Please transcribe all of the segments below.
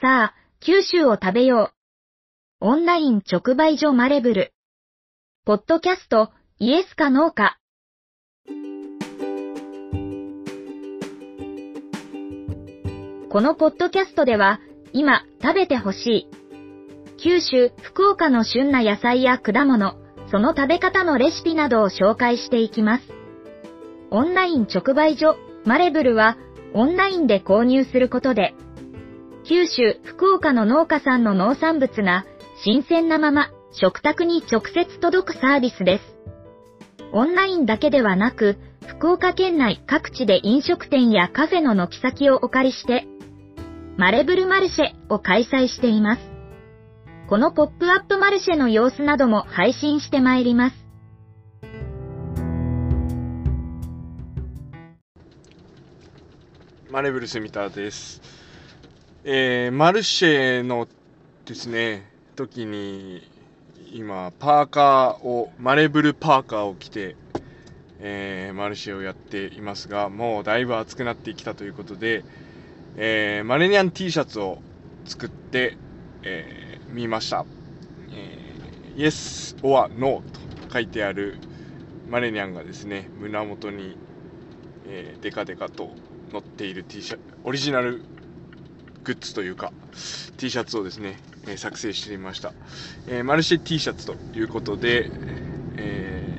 さあ、九州を食べよう。オンライン直売所マレブル。ポッドキャスト、イエスかノーか。このポッドキャストでは、今食べてほしい。九州、福岡の旬な野菜や果物、その食べ方のレシピなどを紹介していきます。オンライン直売所、マレブルは、オンラインで購入することで、九州、福岡の農家さんの農産物が、新鮮なまま、食卓に直接届くサービスです。オンラインだけではなく、福岡県内各地で飲食店やカフェの軒先をお借りして、マレブルマルシェを開催しています。このポップアップマルシェの様子なども配信してまいります。マレブルスミターです。えー、マルシェのですね、時に、今、パーカーを、マレブルパーカーを着て、えー、マルシェをやっていますが、もうだいぶ暑くなってきたということで、えー、マレニャン T シャツを作って、えー、見ました。えー、Yes or No と書いてあるマレニャンがですね、胸元に、えー、デカデカと載っている T シャツ、オリジナルグッズというか、T シャツをですね、え、作成してみました。え、マルシェ T シャツということで、え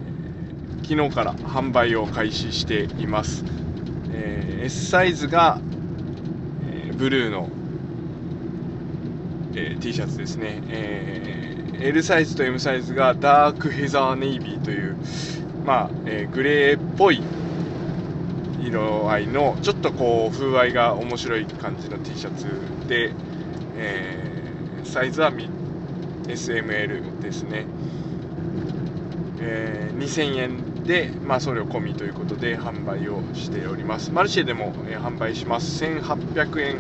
ー、昨日から販売を開始しています。え、S サイズがえブルーの、え、T シャツですね、え、L サイズと M サイズがダークヘザーネイビーという、まあえー、グレーっぽい色合いのちょっとこう風合いが面白い感じの T シャツで、えー、サイズは SML ですね、えー、2000円で、まあ、送料込みということで販売をしております。マルシェでも、えー、販売します。1800円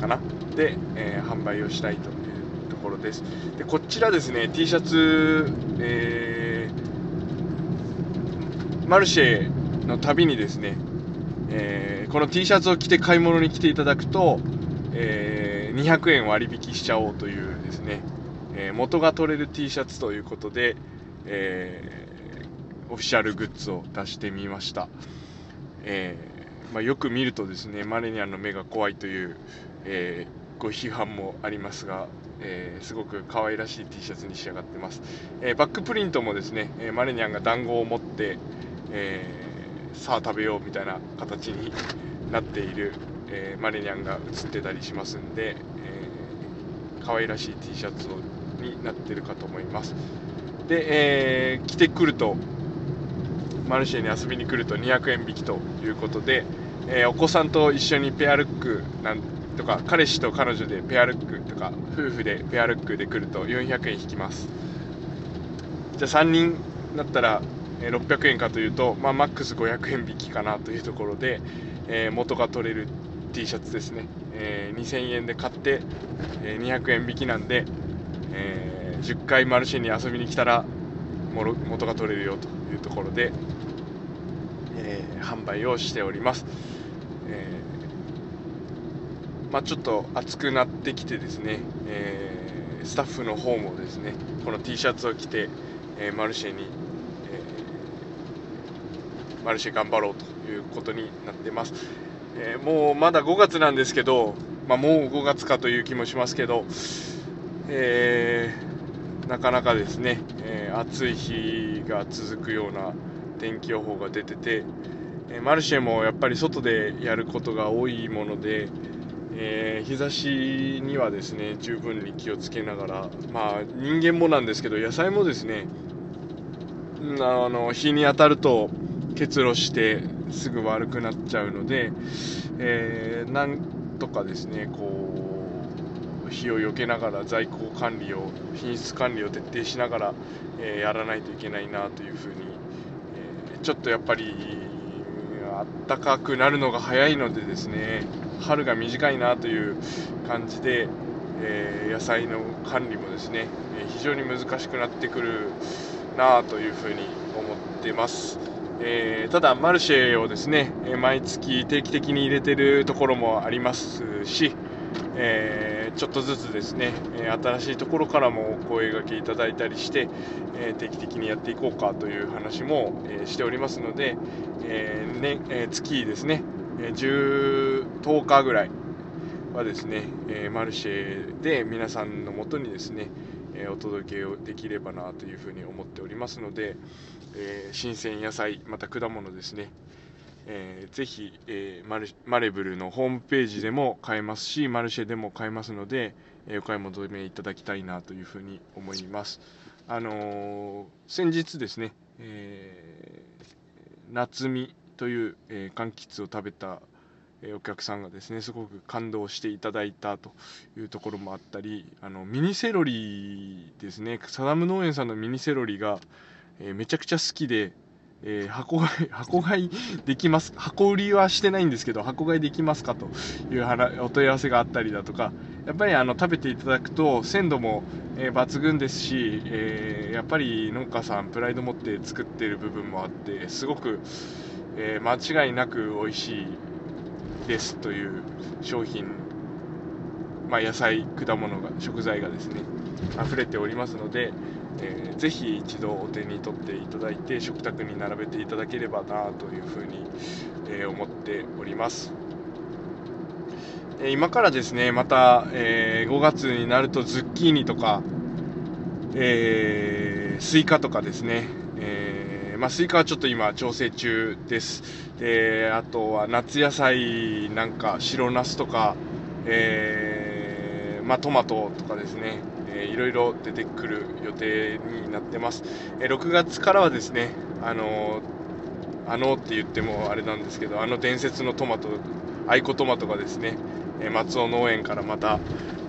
かな？で、えー、販売をしたいというところです。でこちらですね T シャツ、えー、マルシェのたびにですね、えー、この T シャツを着て買い物に来ていただくと、えー、200円割引しちゃおうというですね、えー、元が取れる T シャツということで、え、オフィシャルグッズを出してみました。え、まあ、よく見るとですね、マレニアンの目が怖いという、え、ご批判もありますが、えー、すごく可愛らしい T シャツに仕上がってます。えー、バックプリントもですね、えマレニャンが団子を持って、えさあ食べようみたいな形になっている、えマレニャンが写ってたりしますんで、えー、可愛らしい T シャツをになってるかと思います。で、えー、着てくるとマルシェに遊びに来ると200円引きということで、えー、お子さんと一緒にペアルックなんとか彼氏と彼女でペアルックとか夫婦でペアルックで来ると400円引きますじゃあ3人だったら600円かというと、まあ、マックス500円引きかなというところで、え、元が取れる T シャツですね、え、2000円で買って、え、200円引きなんで、え、10回マルシェに遊びに来たら元が取れるよというところで、え、販売をしております、え、まあ、ちょっと暑くなってきてですね、え、スタッフの方もですねこの T シャツを着て、えマルシェに、マルシェ頑張ろうということになってます、えもうまだ5月なんですけど、まあ、もう5月かという気もしますけど、えーなかなかですね、えー、暑い日が続くような天気予報が出てて、え、マルシェもやっぱり外でやることが多いもので、えー、日差しにはですね十分に気をつけながら、まあ、人間もなんですけど野菜もですねあの日に当たると結露してすぐ悪くなっちゃうので、えー、なんとかですねこう火を避けながら在庫管理を品質管理を徹底しながら、えー、やらないといけないなというふうに、えー、ちょっとやっぱり暖かくなるのが早いのでですね春が短いなという感じで、えー、野菜の管理もですね非常に難しくなってくるなというふうに思ってます。えー、ただ、マルシェをですね毎月定期的に入れてるところもありますし、えー、ちょっとずつですね、新しいところからもお声がけいただいたりして、え定期的にやっていこうかという話も、えしておりますので、えーねえ月ですね、10, 10日ぐらいはですね、えマルシェで皆さんのもとにですね、えお届けをできればなというふうに思っておりますので、え新鮮野菜また果物ですね、えー、ぜひ、えー、マルマレブルのホームページでも買えますしマルシェでも買えますので、えー、お買い求めいただきたいなというふうに思います。あの先日ですね、え夏見という、え柑橘を食べたお客さんがですねすごく感動していただいたというところもあったりあのミニセロリですねサダム農園さんのミニセロリが、えめちゃくちゃ好きでえー、箱買い、箱買いできます、箱売りはしてないんですけど、箱買いできますかというお問い合わせがあったりだとか、やっぱりあの食べていただくと鮮度も、え、抜群ですし、え、やっぱり農家さんプライド持って作ってる部分もあってすごく、え、間違いなく美味しいですという商品、まあ、野菜果物が食材がですね溢れておりますので、えー、ぜひ一度お手に取っていただいて食卓に並べていただければなというふうに、えー、思っております。今からですねまた、えー、5月になるとズッキーニとか、えー、スイカとかですね、えー、まあ、スイカはちょっと今調整中ですであとは夏野菜なんか白ナスとか、えまあ、トマトとかですねえー、いろいろ出てくる予定になってます。えー、6月からはですね、あのー、あのって言ってもあれなんですけど、あの伝説のトマト、アイコトマトがですね、え松尾農園からまた、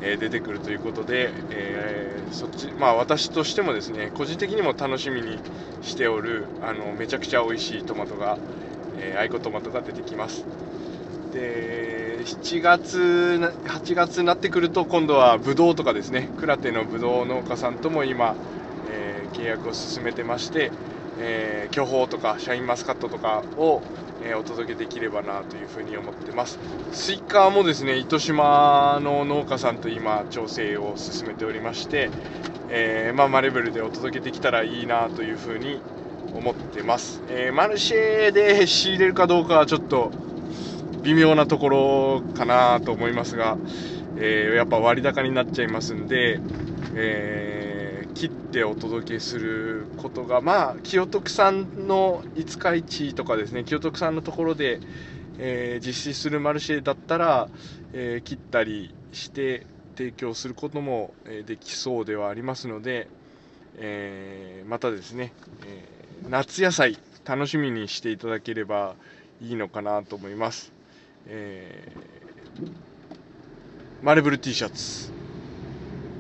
え出てくるということで、えそっち、まあ私としてもですね、個人的にも楽しみにしておる、あの、めちゃくちゃ美味しいトマトが、えアイコトマトが出てきます。で7月8月になってくると今度はブドウとかですね鞍手のブドウ農家さんとも今、えー、契約を進めてまして、えー、巨峰とかシャインマスカットとかを、えー、お届けできればなというふうに思ってます。スイカもですね糸島の農家さんと今調整を進めておりまして、えまあ、マレブルでお届けできたらいいなというふうに思ってます、えマルシェで仕入れるかどうかはちょっと微妙なところかなと思いますが、えー、やっぱ割高になっちゃいますんで、えー、切ってお届けすることが、まあ、清徳さんの五日市とかですね、清徳さんのところで、えー、実施するマルシェだったら、え切ったりして提供することも、えできそうではありますので、えまたですね、え夏野菜楽しみにしていただければいいのかなと思います。え、マレブル T シャツ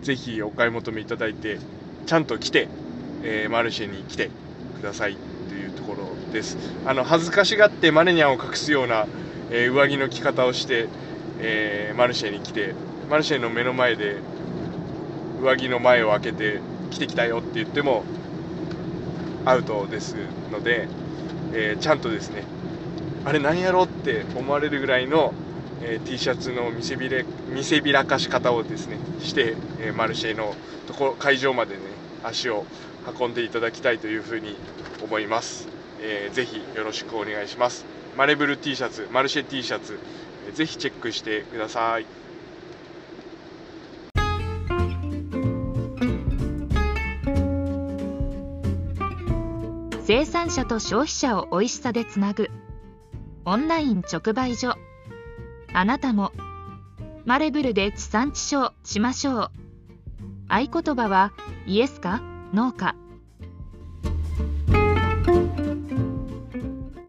ぜひお買い求めいただいてちゃんと来て、えー、マルシェに来てくださいというところです。あの恥ずかしがってマネニャンを隠すような、えー、上着の着方をして、えー、マルシェに来てマルシェの目の前で上着の前を開けて来てきたよって言ってもアウトですので、えー、ちゃんとですねあれ何やろうって思われるぐらいの、えー、T シャツの見せびれ見せびらかし方をですねして、えー、マルシェのとこ会場までね足を運んでいただきたいというふうに思います、えー、ぜひよろしくお願いします。マレブル T シャツマルシェ T シャツ、えー、ぜひチェックしてください。生産者と消費者を美味しさでつなぐオンライン直売所。あなたもマレブルで地産地消しましょう。合言葉はイエスかノーか。